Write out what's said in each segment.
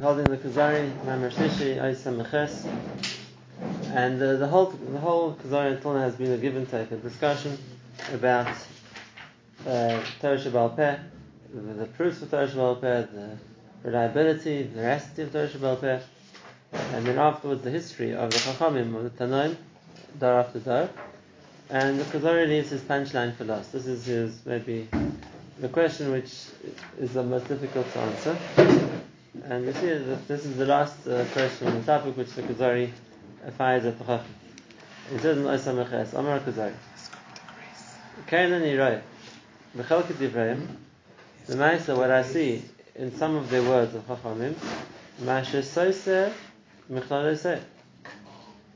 holding the Kuzari, Mamar Shishi, Aisa Meches, and uh, the whole the whole Kuzari until now has been a give and take, a discussion about uh, Torah Shabbal Peh, the, proofs for Torah Shabbal Peh, the reliability, the veracity of Torah Shabbal Peh, and then afterwards the history of the Chachamim, of the Tanaim, dar after dar, and the Kuzari leaves his punchline for last. This is his maybe the question which is the most difficult to answer. And we see that this is the last uh, question on the topic which the Kuzari fires at the Chacham. He says in Oisam Meches, Amar Kuzari. Kainan Yirai. B'chelkit Yivrayim. The Maisa, what I see in some of their words of Chachamim, Masha Soser Michlal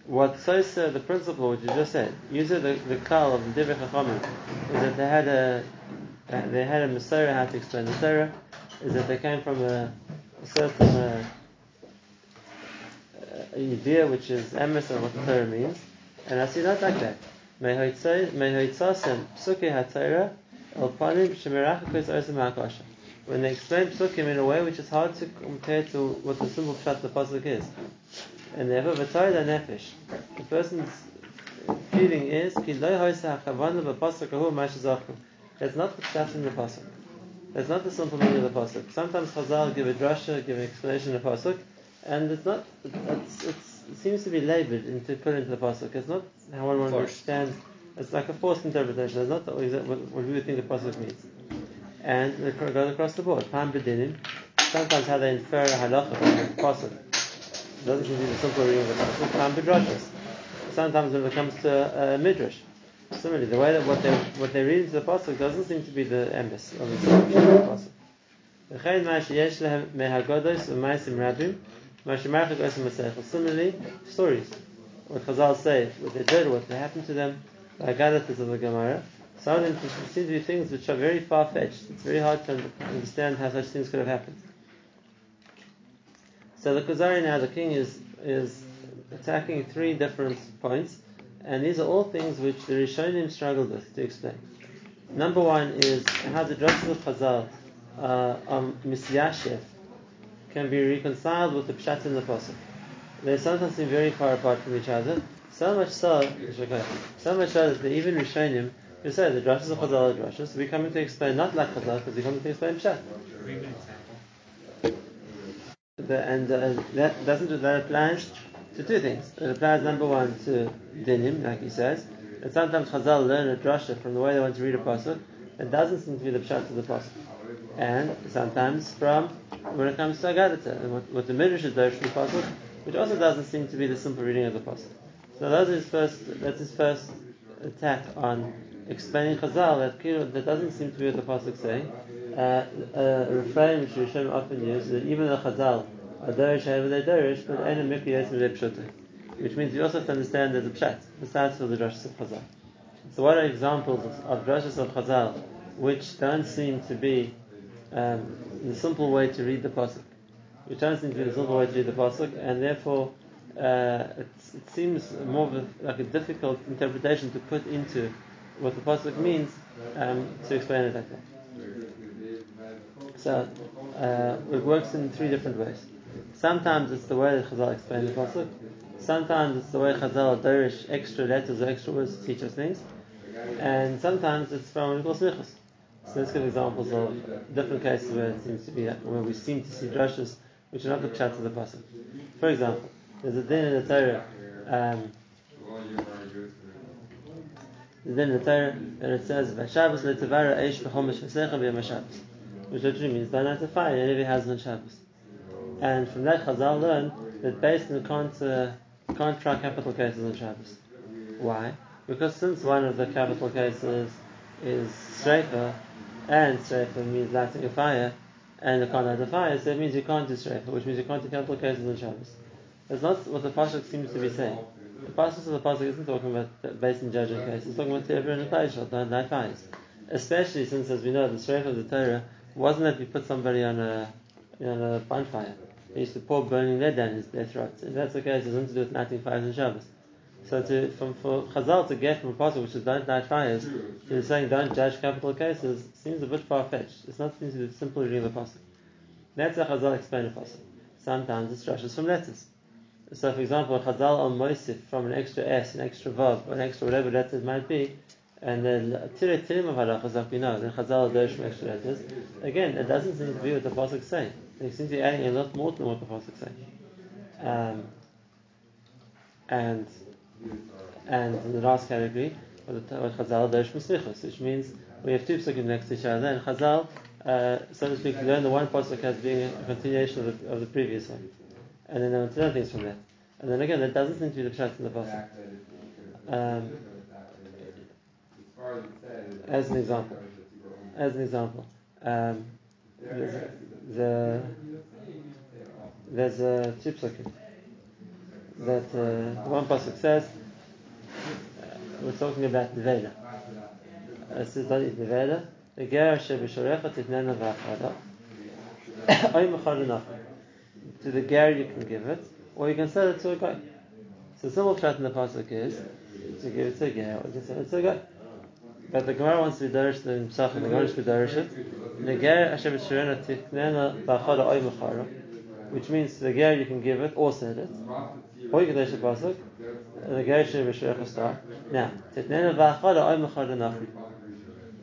What Soser, the principle which you just said, said the, the call of the Divrei Chachamim is that they had a they had a Messiah how to explain the Torah, is that they came from a certain uh, idea which is emes of what the Torah means, and I see not like that. When they explain psukim in a way which is hard to compare to what the simple pshat the pasuk is, and therefore v'tayda nefesh, the person's feeling is ki lo hoisa hachavanu b'pasuk ahu mashazachim. That's not the pshat in the pasuk. That's not the simple meaning of the pasuk. Sometimes Chazal give a drasha, give an explanation of the pasuk, and it's not. It's, it's, it seems to be laboured into put into the pasuk. It's not how one understands. It's like a forced interpretation. It's not what, what we would think the pasuk means. And it goes across the board. Bedinim. Sometimes how they infer a halacha from the pasuk doesn't seem to be the simple reading of the pasuk. Pam bedrashas. Sometimes when it comes to uh, midrash. Similarly, the way that what they what they read into the pasuk doesn't seem to be the emes of the pasuk. Similarly, stories. What Chazal say, what they did, what happened to them, the Agadatas of the Gemara. Some of them seem to be things which are very far fetched. It's very hard to understand how such things could have happened. So the Kuzari now, the king is is attacking three different points and these are all things which the Rishonim struggled with to explain. Number one is how the drashes of Chazal uh, um, Misyashev can be reconciled with the Pshat in the Pasuk. They sometimes seem very far apart from each other. So much so, so much so that even Rishonim who say the drashes of Chazal are drashes, we come to explain not like Chazal because we come to explain Pshat. The, and uh, that doesn't that applies to two things. It applies number one to dinim, like he says, and sometimes Chazal learn a drasha from the way they want to read a pasuk. It doesn't seem to be the pshat of the pasuk, and sometimes from when it comes to agadata, and what, what the midrash is from the pasuk, which also doesn't seem to be the simple reading of the pasuk. So that's his first. That's his first attack on explaining Chazal that that doesn't seem to be what the pasuk say. Uh, a refrain which Rishonim often use that even the Chazal Which means you also have to understand there's a pshat, besides for the drashas of Chazal. So what are examples of, of drashas of Chazal which don't seem to be um, the simple way to read the pasuk? Which don't seem to be the simple way to read the pasuk, and therefore uh, it, it, seems more a, like a difficult interpretation to put into what the pasuk means um, to explain it like that. So uh, it works in three different ways. Sometimes it's the way Chazal explains the pasuk. Sometimes it's the way Chazal derish extra letters or extra words to teach us things. And sometimes it's from we call. So let's give examples of different cases where it seems to be where we seem to see drushes which are not the pshat of the pasuk. For example, there's a din in the Torah. Um, the din in the Torah and it says "Vashabbos letavara eish b'chomish v'secha b'yom which literally means by night a fire in every house on Shabbos. And from that, Chazal learned that based on can't, uh, can't try capital cases on Shabbos. Why? Because since one of the capital cases is Sreifa, and Sreifa means lighting a fire, and you can't light a fire, so it means you can't do Sreifa, which means you can't do capital cases on Shabbos. That's not what the Pasuk seems to be saying. The Pasuk of the Pasuk isn't talking about based in judging cases, it's talking about everyone in the don't light fires. Especially since, as we know, the Sreifa of the Torah wasn't that you put somebody on a, on a bonfire. Used to pour burning lead down his, their throats. If that's the case, it has nothing to do with lighting fires on Shabbos. So to, from, for Chazal to get from a pasuk which is don't light fires to saying don't judge capital cases seems a bit far fetched. It's not seems to be simple reading the pasuk. That's how Chazal explain the pasuk. sometimes it's drushes from letters. So, for example, Chazal on Moisif from an extra S, an extra Vav, an extra whatever letters might be, and then Tire Tirim of Halachas, like we know, then Chazal does from extra letters. Again, it doesn't seem to be what the Pasuk say. It seems to be adding a lot more than what the Pasuk say. Um, and and in the last category, what Chazal does from which means we have two psukim next to each other, and Chazal, uh, so to speak, learn the one pasuk as being a continuation of the, of the previous one and then they want learn things from that. And then again, that doesn't seem to be the pshat in the pasuk. Um, as an example, as an example, um, there's, a, the, there's a two psukim that uh, the one pasuk says uh, we're talking about nevela. Uh, it says don't eat nevela. The ger asher b'shorecha titnena v'achada. Oy mechad to the ger you can give it, or you can sell it to a guy. So the simple pshat in the pasuk is to give it to a ger, or you can sell it to a guy. But the Gemara wants to be darish the Psach, and the Gemara to be darish it. The which means the ger you can give it or sell it, or you can darish the pasuk. The ger asher b'shirena star. Now tiknena b'achada oy mechara nachri.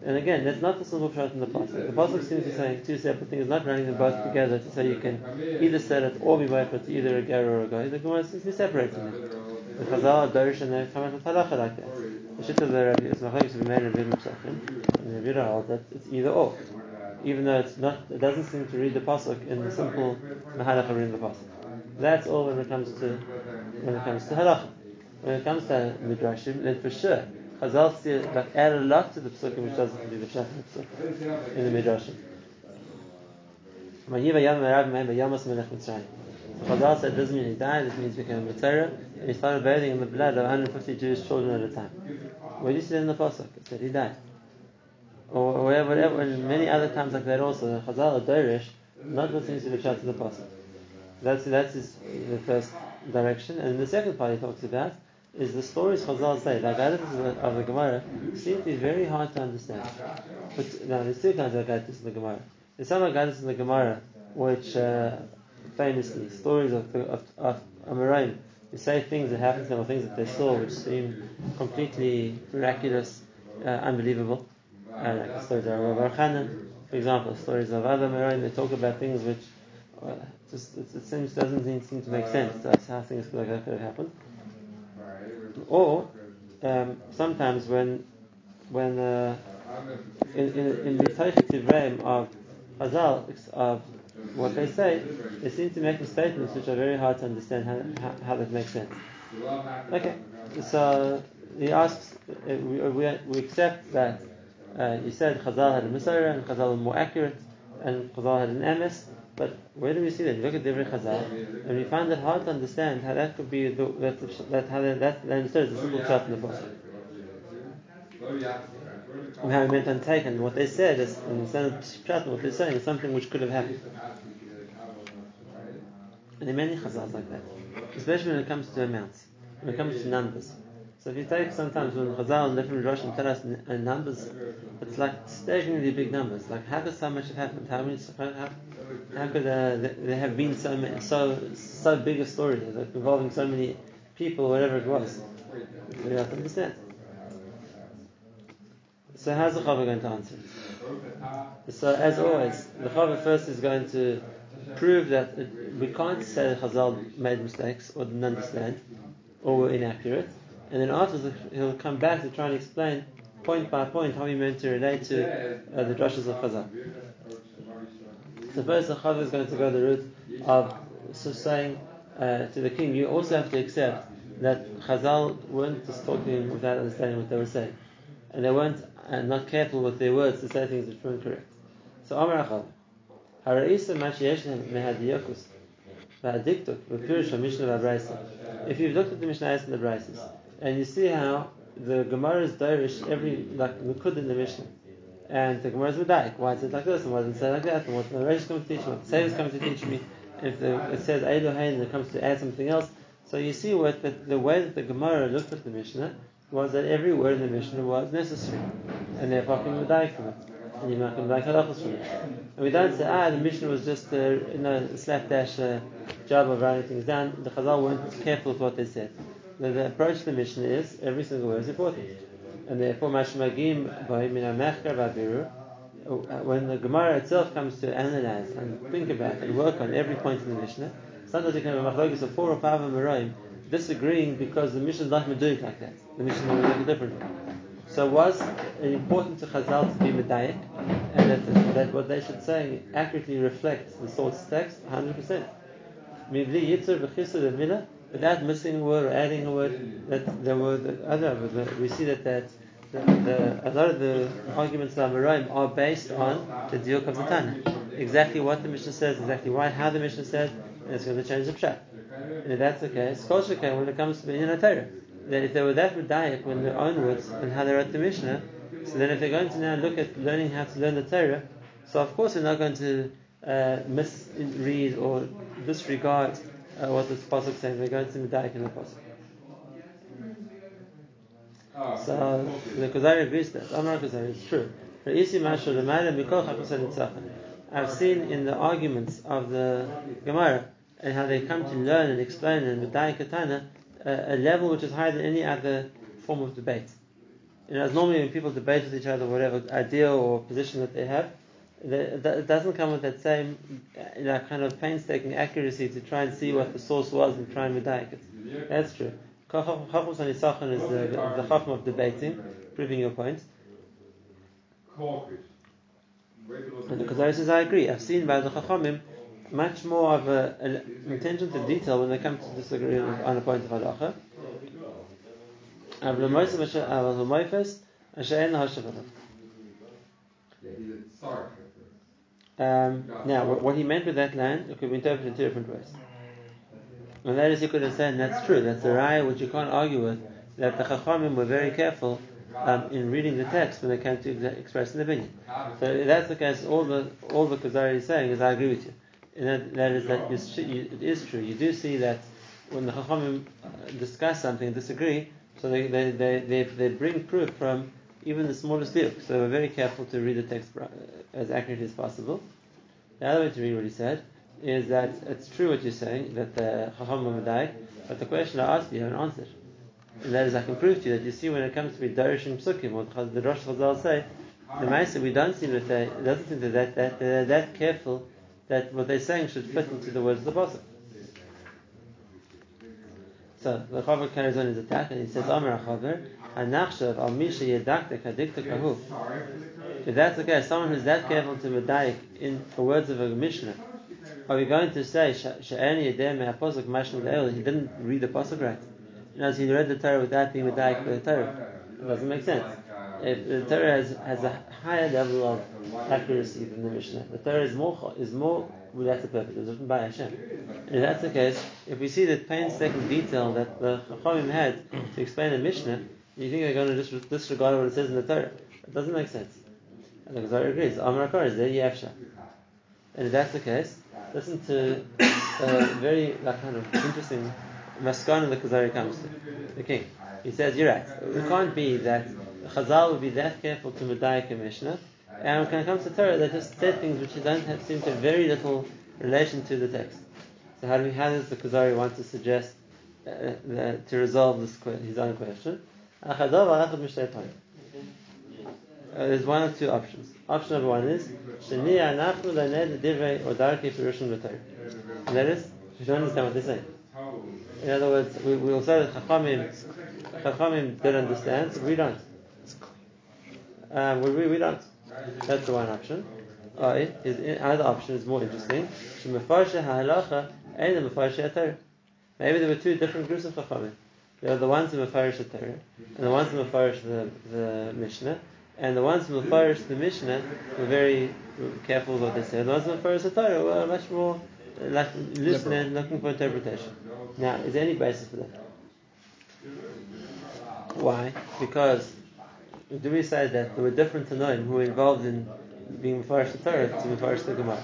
And again, that's not the simple pshat in the pasuk. The pasuk seems to be saying two separate things, not running them both together to say you can either sell it or be boycott to either a ger or a guy. The Gemara seems to be separating them. The Chazal, Darish, and they come out with like that. The shit of the Rabbi is machlokes to be made in Rabbi Psachim, and Rabbi holds that it's either or. Even though it's not, it doesn't seem to read the pasuk in the simple halacha reading the pasuk. That's all when it comes to when it comes to halacha. When it comes to midrashim, then for sure Chazal see like add a lot to the psukim which doesn't do the pshat in the midrashim. Chazal said it doesn't mean he died, it means he became a Torah, he started bathing in the blood of 150 Jewish children at a time. Where do you see in the pasuk? It said he died. Or, whatever, whatever, and many other times like that also. Chazal or Dorish, not what seems to be pshat in the pasuk. That's that's his, the first direction, and the second part he talks about is the stories Chazal say, the Agadah of the Gemara, seem to be very hard to understand. But now there's two kinds of Agadah in the Gemara. There's some Agadah in the Gemara which uh, famously stories of of, of Amoraim, they say things that happened to them or things that they saw which seem completely miraculous, uh, unbelievable. Uh, like the stories of Rav Hanan, for example, stories of other Amoraim, they talk about things which uh, just it, it seems doesn't seem, seem to make sense. That's how things like, could have happened. Or um, sometimes when when uh, in, in, in the Teichtiv of Chazal of what they say, they seem to make the statements which are very hard to understand how, how, how that makes sense. Okay, so he asks, uh, we, we, we accept that uh, you said Chazal had a Messiah and Chazal was more accurate and Chazal had an MS, but where do we see that? Look at Divrei Chazal, and we find it hard to understand how that could be the, that, that how that, that understood a simple shot in the pasuk. And how it meant untaken. What they said is, instead of shot, what they're saying is something which could have happened. And there are many chazals like that, especially when it comes to amounts, when it comes to numbers. So if you take sometimes when Chazal and different Roshim tell us in, numbers, it's like staggeringly big numbers. Like how does so much have happened? How many? How, how could uh, there have been so many, so so big a story like involving so many people, whatever it was? We have to understand. So how's the Chava going to answer? So as always, the Chava first is going to prove that it, we can't say that Chazal made mistakes or didn't understand or were inaccurate, and then afterwards he'll come back to try and explain point by point how he meant to relate to uh, the drushes of Chazal. So first the Chava is going to go the route of so saying uh, to the king, you also have to accept that Chazal weren't just talking without understanding what they were saying, and they weren't uh, not careful with their words to say things which weren't correct. So Amar Achal, Hara'isa Mashiyeshnem Mehadiyakus, V'adiktuk, V'pirush Mishnah V'abraisa. If you've looked at the Mishnah and the Braises, and you see how the Gemara is dirish every like Nukud in the Mishnah, and the Gemara is Medaik. Why is it like this? And why doesn't it say like that? And what the Rosh is coming to teach me? What the is coming to teach me? If the, it says Eidohain and it comes to add something else. So you see what the way that the Gemara looked at the Mishnah was that every word in the Mishnah was necessary. And therefore can die from it. And you can Medaik halachas from it. And we don't say, ah, the Mishnah was just a you know, slapdash uh, job of writing things down. The Chazal weren't careful with what they said. The, the approach to the Mishnah is every single word is important, and therefore Mashmagim when the Gemara itself comes to analyze and think about and work on every point in the Mishnah, sometimes you can have a machlokes of four or five Amoraim disagreeing because the Mishnah is not meduik like that. The Mishnah make a different So was important to Chazal to be medayik and that, that what they should say accurately reflects the source text? 100%. Without missing a word or adding a word, that there were the other. We see that that the, the, a lot of the arguments of Amoraim are based on the diuk of the Tana. Exactly what the Mishnah says, exactly why, how the Mishnah says, and it's going to change the pshat. If that's the case, Koshaka, when it comes to Binyan Torah, that if they were that medayik when their own words and how they wrote the Mishnah, so then if they're going to now look at learning how to learn the Torah, so of course they're not going to uh, misread or disregard uh, what the pasuk saying. They're going to medayik in the pasuk. So the Kuzari agrees that. Amar Kuzari, it's true. I've seen in the arguments of the Gemara and how they come to learn and explain in Medai Katana a, a level which is higher than any other form of debate. You know, as normally when people debate with each other, whatever idea or position that they have, it doesn't come with that same you know, kind of painstaking accuracy to try and see what the source was and try and medayik it. That's true. Chachmas and is the, the, the of debating, proving your point. And the Kuzari says, I agree. I've seen by the Chachamim much more of a, an attention to detail when they come to disagree on a point of halacha. Um, now, what he meant with that land it could be interpreted in two different ways. And that is, you could have said, that's true, that's a raya which you can't argue with, that the Chachamim were very careful um, in reading the text when they came to express an opinion. So if that's the case, all the all the Kuzari is saying is, I agree with you. And that, that is that it is true. You do see that when the Chachamim discuss something and disagree, so they, they, they, they, they bring proof from even the smallest diuk. So we're very careful to read the text uh, as accurately as possible. The other way to read what he said is that it's true what you're saying, that the Chacham died, but the question I asked you, you haven't answered. And that is, I can prove to you that you see when it comes to be Darishim Psukim, or the Rosh Chazal say, the Maisa, we don't seem that they, it doesn't seem that, that, that that careful that what they're saying should fit into the words of the Pasuk. So the Chavar carries on his attack and he says, Amar Chavar, Anachshav al Misha Yedakta Kadikta Kahu. If that's the case, someone who's that careful to medayik in the words of a Mishnah, are we going to say Sha'ani Yedem Me'aposuk Mashna He didn't read the pasuk right. You know, he read the Torah without being medayik for the Torah. It doesn't make sense. If the Torah has, has a higher level of accuracy than the Mishnah, the Torah is more is more that's the purpose. It was written by Hashem. If that's the case, if we see the painstaking detail that the Chachamim had to explain the Mishnah, you think they're going to just disregard what it says in the Torah? It doesn't make sense. And the Gemara agrees. Amar is there Yefsha. And if that's the case, listen to a very like, kind of interesting maskana the Kuzari comes to, the king. He says, You're right. It can't be that Chazal would be that careful to a Mishnah, and when it comes to Torah, they just said things which don't have, seem to have very little relation to the text. So, how, do we, how does the Kuzari want to suggest uh, uh, to resolve this his own question? Uh, there's one of two options. Option number one is That is, we don't understand what they're saying. In other words, we, will say that Chachamim, Chachamim did understand, we don't. Um, we, we, don't. That's the one option. Uh, is, other option is more interesting. Maybe there were two different groups of Chachamim. There are the ones who Mefarish the Torah, and the ones who Mefarish the, the Mishnah, and the ones who Mefarish the Mishnah were very careful what they said. The ones who Mefarish the Torah were much more like listening, looking for interpretation. Now, is there any basis for that? Why? Because do we say that there were different Tanoim who were involved in being Mefarish the Torah to Mefarish the Gemara?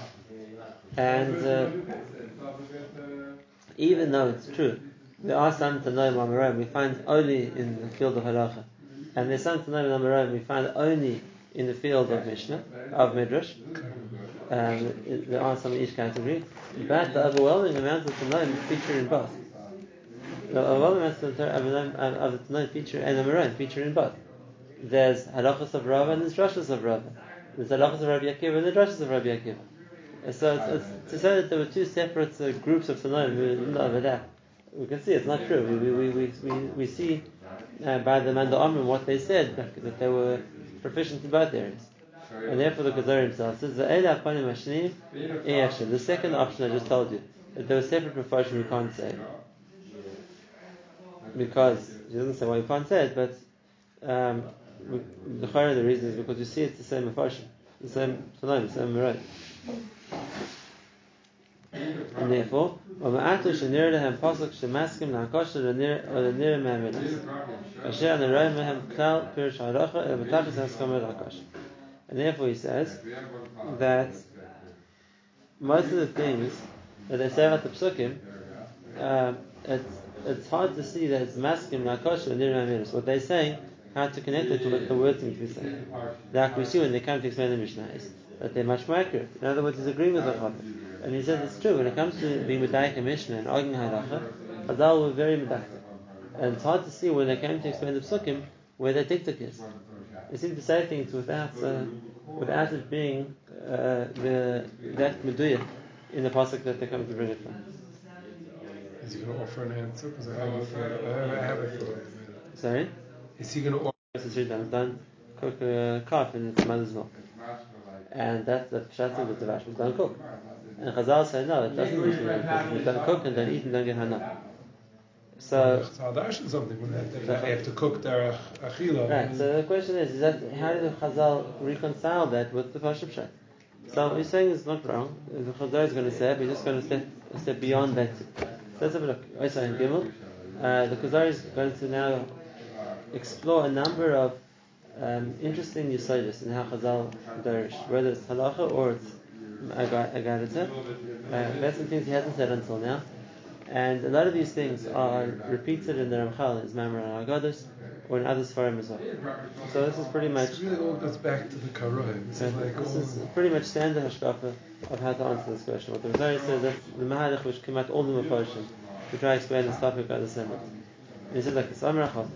And uh, even though it's true, there are some Tanoim Amoraim we find only in the field of Halacha, and there's some Tanoim Amoraim we find only in the field of Mishnah, of Midrash. Um, there are some in each category, but the overwhelming amount of Tanoim feature in both. The overwhelming amount of the Tanoim feature and the Moran feature in both. There's halachas of Rava and there's drashas of Rava. There's halachas of Rabbi Akiva and there's drashas of Rabbi Akiva. So it's, it's, to say that there were two separate uh, groups of Tanoim who didn't we can see it's not true. We, we, we, we, we see uh, by the Manda Amrim what they said, that they were proficient in both areas. And therefore the Khazar himself says, the second option I just told you, that there were separate profession we can't say. Because, he doesn't say why you can't say it, but um, the higher the reason is because you see it's the same fashion, the same Tanaim, the same Merai. And therefore, Oma'atu Shanir Lahem Pasuk Shemaskim Lahakosh Lanir Mehmenas. Asher Anarai Mehem Klal Pirish Haracha has Matachis Haskomer Lahakosh. And therefore he says that most of the things that they say about the Psukim, uh, it's, it's hard to see that it's Maskim and Lanir Mehmenas. What they're saying how to connect it to what the words be saying. Like we see when they come to explain the Mishnah, is that they're much more accurate. In other words, he's agreeing with the Chacham. And he says it's true, when it comes to being Medayik a Mishnah and arguing Halacha, Chazal were very medactic. And it's hard to see when they came to explain the Psukim where their tiktok is. They seem to say things without uh, without it being uh, the, that meduya in the pasuk that they come to bring it from. Is he going to offer an answer? Because I have for have it. Sorry. Is he going to order offer? It's done. Cook a calf in its mother's milk, and that's the pshat that the vash was done cook. And Chazal say no, it doesn't mean you don't cook and don't eat and don't get hana. So, so something they, have to cook their achila. Right. So the question is, is that how did the Chazal reconcile that with the Pashab Shat? So he's saying is not wrong. The Chazal is going to say, but he's just going to step step beyond that. So let's have a look. Isa and Gimel. Uh, the Chazal is going to now explore a number of um, interesting usages in how Chazal derish, whether it's halacha or it's Agarita. Uh, that's some things he hasn't said until now. And a lot of these things are repeated in the Ramchal, his Mamre and Agadas, or in other Sfarim as well. So this is pretty much. This really all goes back to the Karoim. This, is, like this is pretty much standard hashkafa of how to answer this question. What the Rizari says that the Mahalach which came out all the Mephoshim to try to explain this topic of the Semit. And he says like this, Echad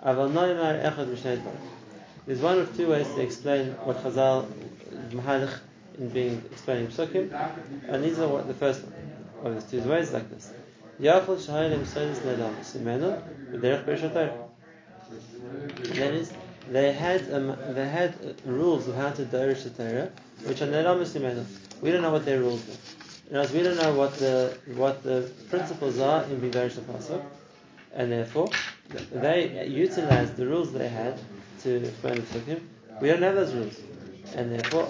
There's one of two ways to explain what Chazal Mahalach in being explaining psukim, and these are what the first one of the two ways like this. That is, they had um, they had rules of how to derish the Torah, which are nedamus imenu. We don't know what their rules were. In other words, we don't know what the what the principles are in being derish the pasuk, and therefore they utilized the rules they had to explain the psukim. We don't have those rules and therefore,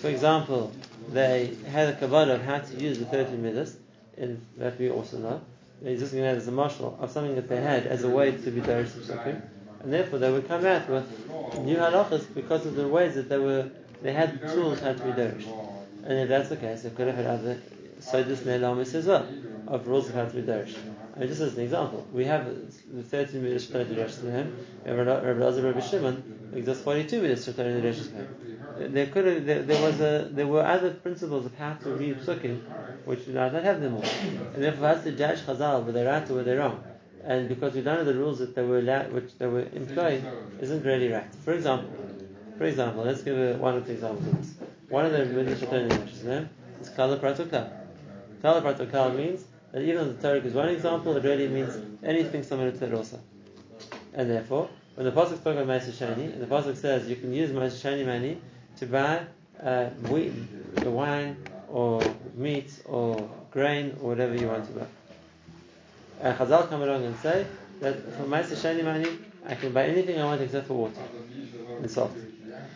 for example, they had a kabbalah of how to use the 13 midas, and that we also know. They're just going as a marshal of something that they had as a way to be darish something, and therefore they would come out with new halachas because of the ways that they were they had tools how to be darish. And if that's the case, they could have had other sodus ne'elamis as well of rules of how to be darish. I mean, just as an example, we have the 13 minutes Shtar to Hashanah, and Rabbi Lazar Rabbi Shimon exists 42 minutes Shtar to Hashanah. There could have, there, there, was a, there were other principles of how to read Psukim, which do not have them all. And therefore, for us to judge Chazal, whether they're right or whether they're wrong, and because we don't know the rules that they were which they were employed, isn't really right. For example, for example, let's give a, one of the examples. One of the Shtar to Rosh Hashanah is Kala Pratokal. Kala Pratokal means that even though the Torah is one example, it really means anything similar to it also. And therefore, when the Pasuk talks about Ma'aseh Shani, and the Pasuk says you can use Ma'aseh Shani money to buy uh, wheat, wine, or meat, or grain, or whatever you want to buy. And Chazal come along and say that for Ma'aseh Shani money, I can buy anything I want except for water and salt.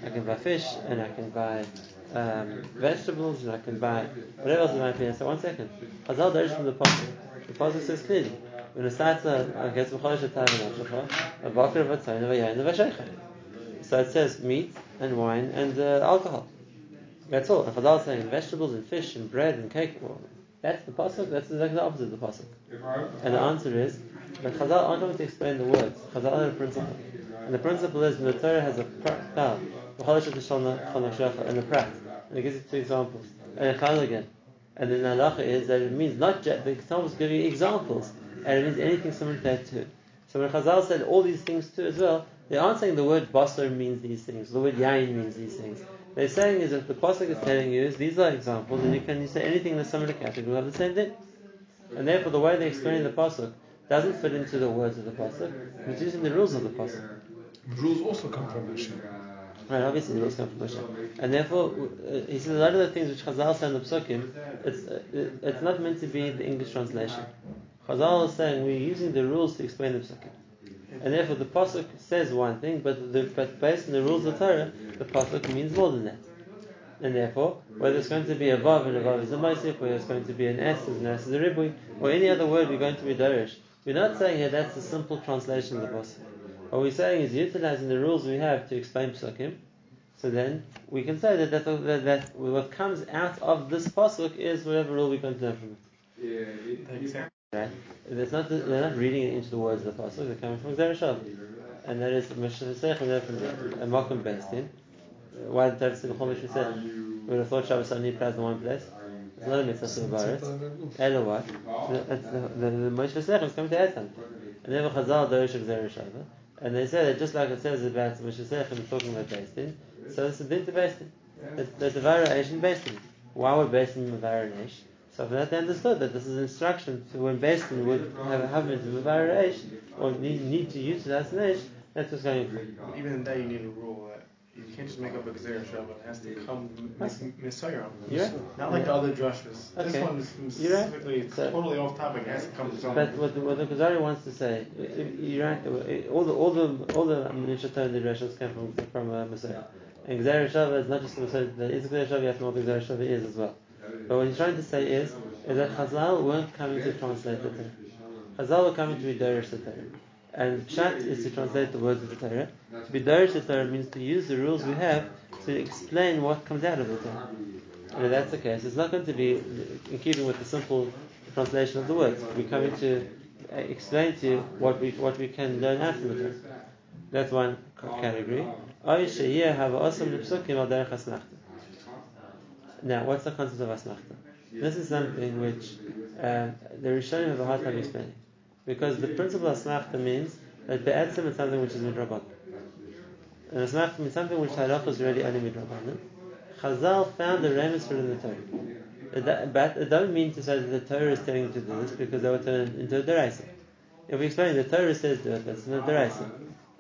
I can buy fish, and I can buy um, vegetables and I can buy whatever else is my opinion. So one second. Chazal Darish from the Pasuk. The Pasuk says clearly, when a gets a bakar of a So it says meat and wine and uh, alcohol. That's all. And Chazal is saying vegetables and fish and bread and cake. Well, that's the pasuk. That's exactly the opposite of the pasuk. And the answer is that Chazal aren't going to explain the words. Chazal has a principle, and the principle is when the Torah has a klal and a prat. And it gives you two examples. And a again. And the halacha is that it means not just, the examples give you examples, and it means anything similar to that too. So when Chazal said all these things too as well, they aren't saying the word basar means these things, the word yain means these things. They're saying is if the pasuk is telling you is these are examples, and you can say anything in a similar category of the same thing. And therefore the way they're explaining the pasuk doesn't fit into the words of the pasuk, it's using the rules of the pasuk. Rules also come from Hashem. Right, obviously the rules come from Hashem. And therefore, uh, he says a lot of the things which Chazal say in the psukim, it's, uh, it's not meant to be the English translation. Chazal is saying we're using the rules to explain the psukim. And therefore the pasuk says one thing, but, the, but based on the rules of Torah, the pasuk means more than that. And therefore, whether it's going to be a vav and a vav is a mosif, whether it's going to be an s and an s is a ribui, or any other word we're going to be darish, we're not saying here that's a simple translation of the pasuk. What we're saying is utilizing the rules we have to explain psukim. So then we can say that, that, that, that what comes out of this pasuk is whatever rule we're going to learn from it. Right? It's not, they're not reading it into the words of the pasuk. They're coming from Zerushav, and that is Mishnah and from a Malcolm based in. Why the Torah said B'chol Mishnah? We would have thought Shabbos only applies in one place. It's not a mitzvah of Baritz. And what? The, Moshe Sech is coming to add something. And then Chazal Dorish of Zerushav. And they say that just like it says about Moshe Sech and talking about based in, so it's a din to based in. That the Vara Eish based in. Why would based in Vara Eish? So for that they understood that this is an instruction to when Basin would have a Havmid of a Eish, or need, need to utilize an Eish, that's what's going on. Even in that you need a rule that you can't just make up a Gzera Shava, it has to come Messiah. Yeah. Not like the other drushes. Okay. This one is specifically right. so, totally off topic, it has to come from But what the, what the Kuzari wants to say, you're right, all the all the all the Mishnah and the drushes come from from uh, Messiah. And Gzera Shava is not just the Messiah, there is Gzera Shava, you have to know what the Gzera Shava is as well. But what he's trying to say is, is that Chazal weren't coming to translate the Torah. Chazal were coming to be Darish the Torah. And Pshat is to translate the words of the Torah. To be Darish the Torah means to use the rules we have to explain what comes out of the Torah. And if that's the case, it's not going to be in keeping with the simple translation of the words. We're coming to explain to you what we what we can learn out from the Torah. That's one category. Now, what's the concept of asmachta? This is something which uh, the Rishonim have a hard time explaining. Because the principle of asmachta means that be'etzim is something which is midrabanan. And asmachta means something which halacha is already only midrabanan. Chazal found the remes for the Torah. But it don't mean to say that the Torah is telling you to do this because they were turned into a deraisa. If we explain the Torah says do it, that's not deraisa.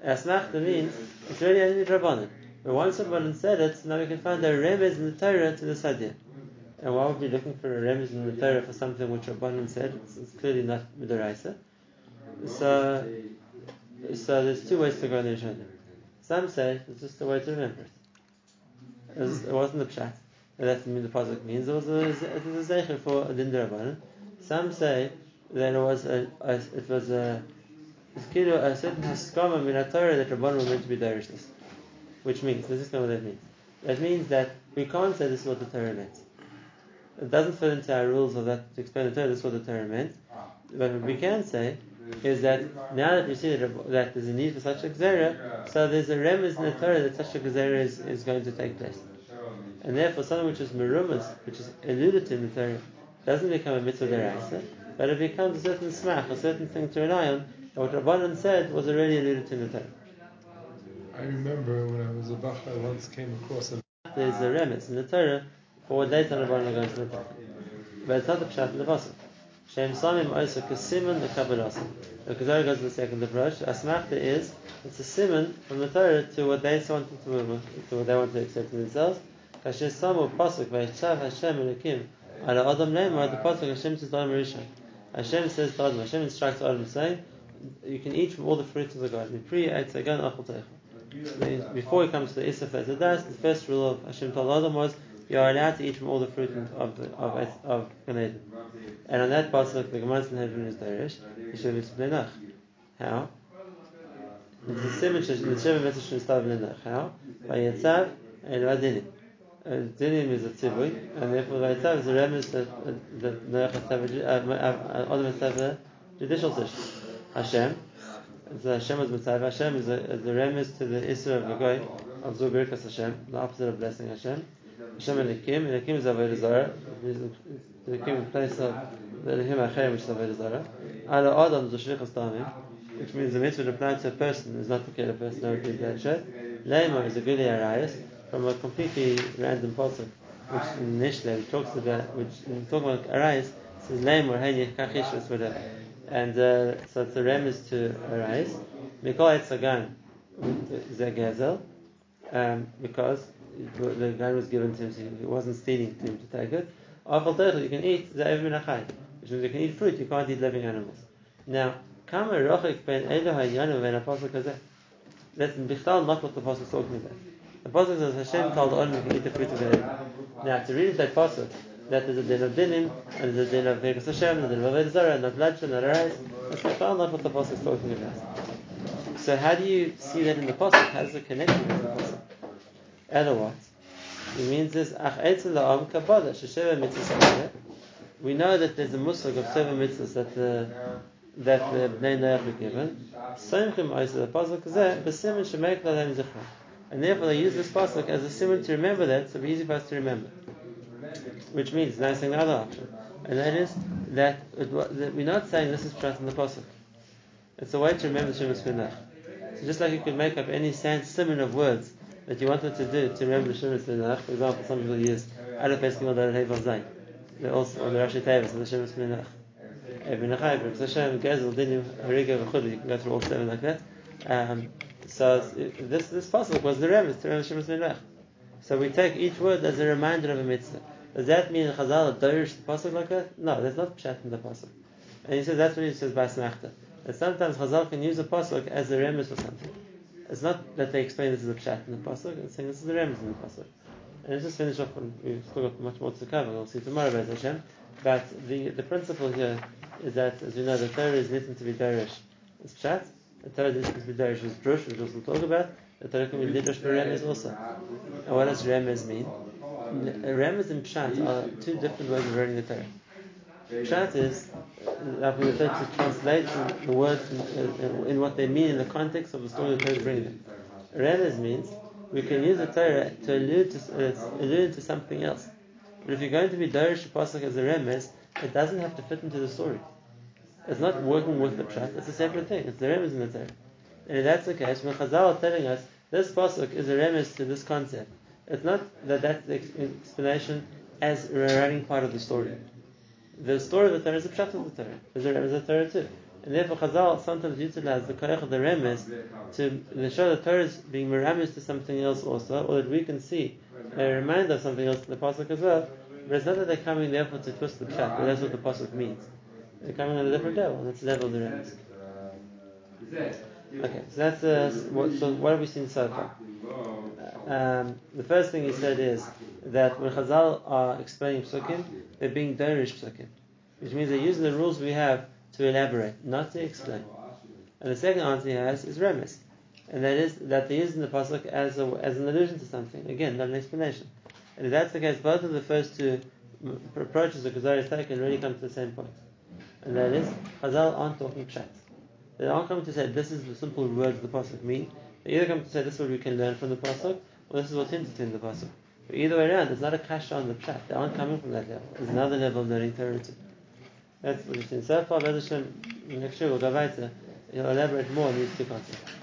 Asmachta means it's already only midrabanan. But once someone said it, now we can find a remez in the Torah to the Sadiyah. And why would we be looking for a remez in the Torah for something which Rabbanan said? It's, it's clearly not Midoraisa. So, so there's two ways to go in the Rishonim. Some say it's just a way to remember it. It, wasn't the pshat. That's what the pasuk means. It was a, it was a for a din Some say that it was a, a it was a a certain haskama min Torah that Rabbanan were meant to be Darishless. Which means, let's explain what that means. That means that we can't say this is what the Torah meant. It doesn't fit into our rules of that to explain the Torah, this is what the Torah meant. But we can say is that now that we see that, that there's a need for such a gzera, so there's a remez in the Torah that such a gzera is, is going to take place. And therefore, something which is merumas, which is alluded to in the Torah, doesn't become a mitzvah deraisa, but it becomes a certain smach, a certain thing to rely on. And what Rabbanan said was already alluded to in the Torah. I remember when I was a Bach, I once came across a. There's a remes in the Torah for what they tell about going to the Torah. But it's not the Pshat in the Pasuk. Shem Samim also Kasiman the Kabbalah. The Kuzari goes to the second approach. Asmachta is, it's a simon from the Torah to what they want to, to what they want to accept in themselves. Kasher Samu Pasuk Vayichav Hashem Elokim. Ala Adam Lemar, the Pasuk Hashem says Adam Rishon. Hashem says to Adam, Hashem instructs Adam saying, you can eat from all the fruits of the garden. Pri Eitzagan Achol before he comes to the Isaf Azadas, the first rule of Hashem told Adam was you are allowed to eat from all the fruit of the, of of Gan Eden. And on that pasuk, the Gemara in heaven is Darish. You should explain nach. How? The Simon the Mitzvah should start Bnei How? By Yetzav and Vadinim. Dinim is a tzibui, and therefore Vayetzav is a remes that that Noach has to have a, Adam has judicial system. Hashem It's uh, Hashem was Mitzvah. Hashem is, is the remes to the Isra of the Goy of Zu Birkas Hashem, the opposite of blessing Hashem. Hashem Elikim, Elikim is Avodah Zarah. Elikim in place of the Elohim Acher, which is Avodah Zarah. Ala Adam Zushlichas Damim, which means the mitzvah applied to a person is not to kill a person, no to bloodshed. Leima is a Guli Arayas from a completely random pasuk, which in Mishlei talks about, which in talking about Arayas says Leima or Hani Kachishus whatever, and uh, so it's a remes to Arayas. Mikol Etzagan Zegezel, um, because the gun was given to him, so it wasn't stealing to him to take it. Afal Total, you can eat Ze'ev Min Achai, which means you can eat fruit, you can't eat living animals. Now, Kama Rochik Ben Edo Hayanu Ben Apostle Kazeh. That's Bichtal not what the Apostle is talking about. The Apostle says Hashem told Adam you can eat the fruit of the Eden. Now, to read that Apostle, that there's a din of dinim, and there's a din of Vegas Hashem, and a din of Avodah and not bloodshed, not arise. That's Bichtal not what the Apostle is talking about. So how do you see that in the Apostle? How does it connect with the What? It means this, Kabbalah, We know that there's a muslig of seven mitzvahs that the that the Bnei Noach were given. Soimchim the pasuk there, b'simen shemek zichra. And therefore they use this pasuk as a simon to remember that, so it's easy for us to remember. Which means, now saying the other option, and that is that, it, that we're not saying this is trust in the pasuk. It's a way to remember Shemus Benach. So just like you could make up any simon of words that you wanted to do to remember Shemus Benach, for example, some people use Aleph Eskimel Dal Hevel Zayin. They also on the Rashi Tevis and the Shemus Benach. Ibn Achai, Ibn Hashem, Gezel, Dinim, Hariga, V'chudu. You can go through all seven like that. Um, so this this pasuk was the remes to remember Shemus Benach. So we take each word as a reminder of a mitzvah. Does that mean Chazal dorish the pasuk like that? No, there's not pshat in the pasuk. And he says that's what he says by smachta. That sometimes Chazal can use a pasuk as a remes for something. It's not that they explain this as a pshat in the pasuk. It's saying this is the remes in the pasuk. And let's just finish off. We've still got much more to cover. We'll see tomorrow, Bez Hashem. But the, the principle here is that, as you know, the Torah is written to be dorish. It's pshat. The Torah is written to be dorish is drush, which we'll talk about. The Torah can be dorish for remes also. And what does remes mean? Remes and pshat are two different ways of reading the Torah. Pshat is, like we refer to translate the words in, in, what they mean in the context of the story the Torah is bringing them. Means we can use the Torah to allude to, uh, allude to something else. But if you're going to be Dorish Pasuk as a Remes, it doesn't have to fit into the story. It's not working with the Pshat, it's a separate thing. It's the Remes in the Torah. And if that's the case, when Chazal are telling us this Pasuk is a Remes to this concept, it's not that that's the explanation as a running part of the story. The story of the Torah is a Pshat of the Torah. There's a Remes of the Torah too. And therefore Chazal sometimes utilize the Koyach of the Remes to show the Torah is being miramis to something else also, or that we can see a reminder of something else in the Pasuk as well. But it's not that they're coming therefore to twist the Pshat, but that's what the Pasuk means. They're coming on a different level, and that's the level of the Remes. Okay, so that's uh, what, so what have we seen so far? Um, the first thing he said is that when Chazal are explaining psukim, they're being dorish psukim, which means they're using the rules we have to elaborate, not to explain. And the second answer he has is remes, and that is that they use in the pasuk as a, as an allusion to something. Again, not an explanation. And if that's the case, both of the first two approaches Kuzari has taken really come to the same point, and that is Chazal aren't talking pshat. They aren't coming to say this is the simple words the pasuk mean. They either come to say this is what we can learn from the pasuk, or this is what what's hinted in the pasuk. But either way around, there's not a kasha on the pshat. They aren't coming from that level. There's another level of learning Torah too. That's what we've seen so far. Next year we'll go weiter. He'll elaborate more on these two concepts.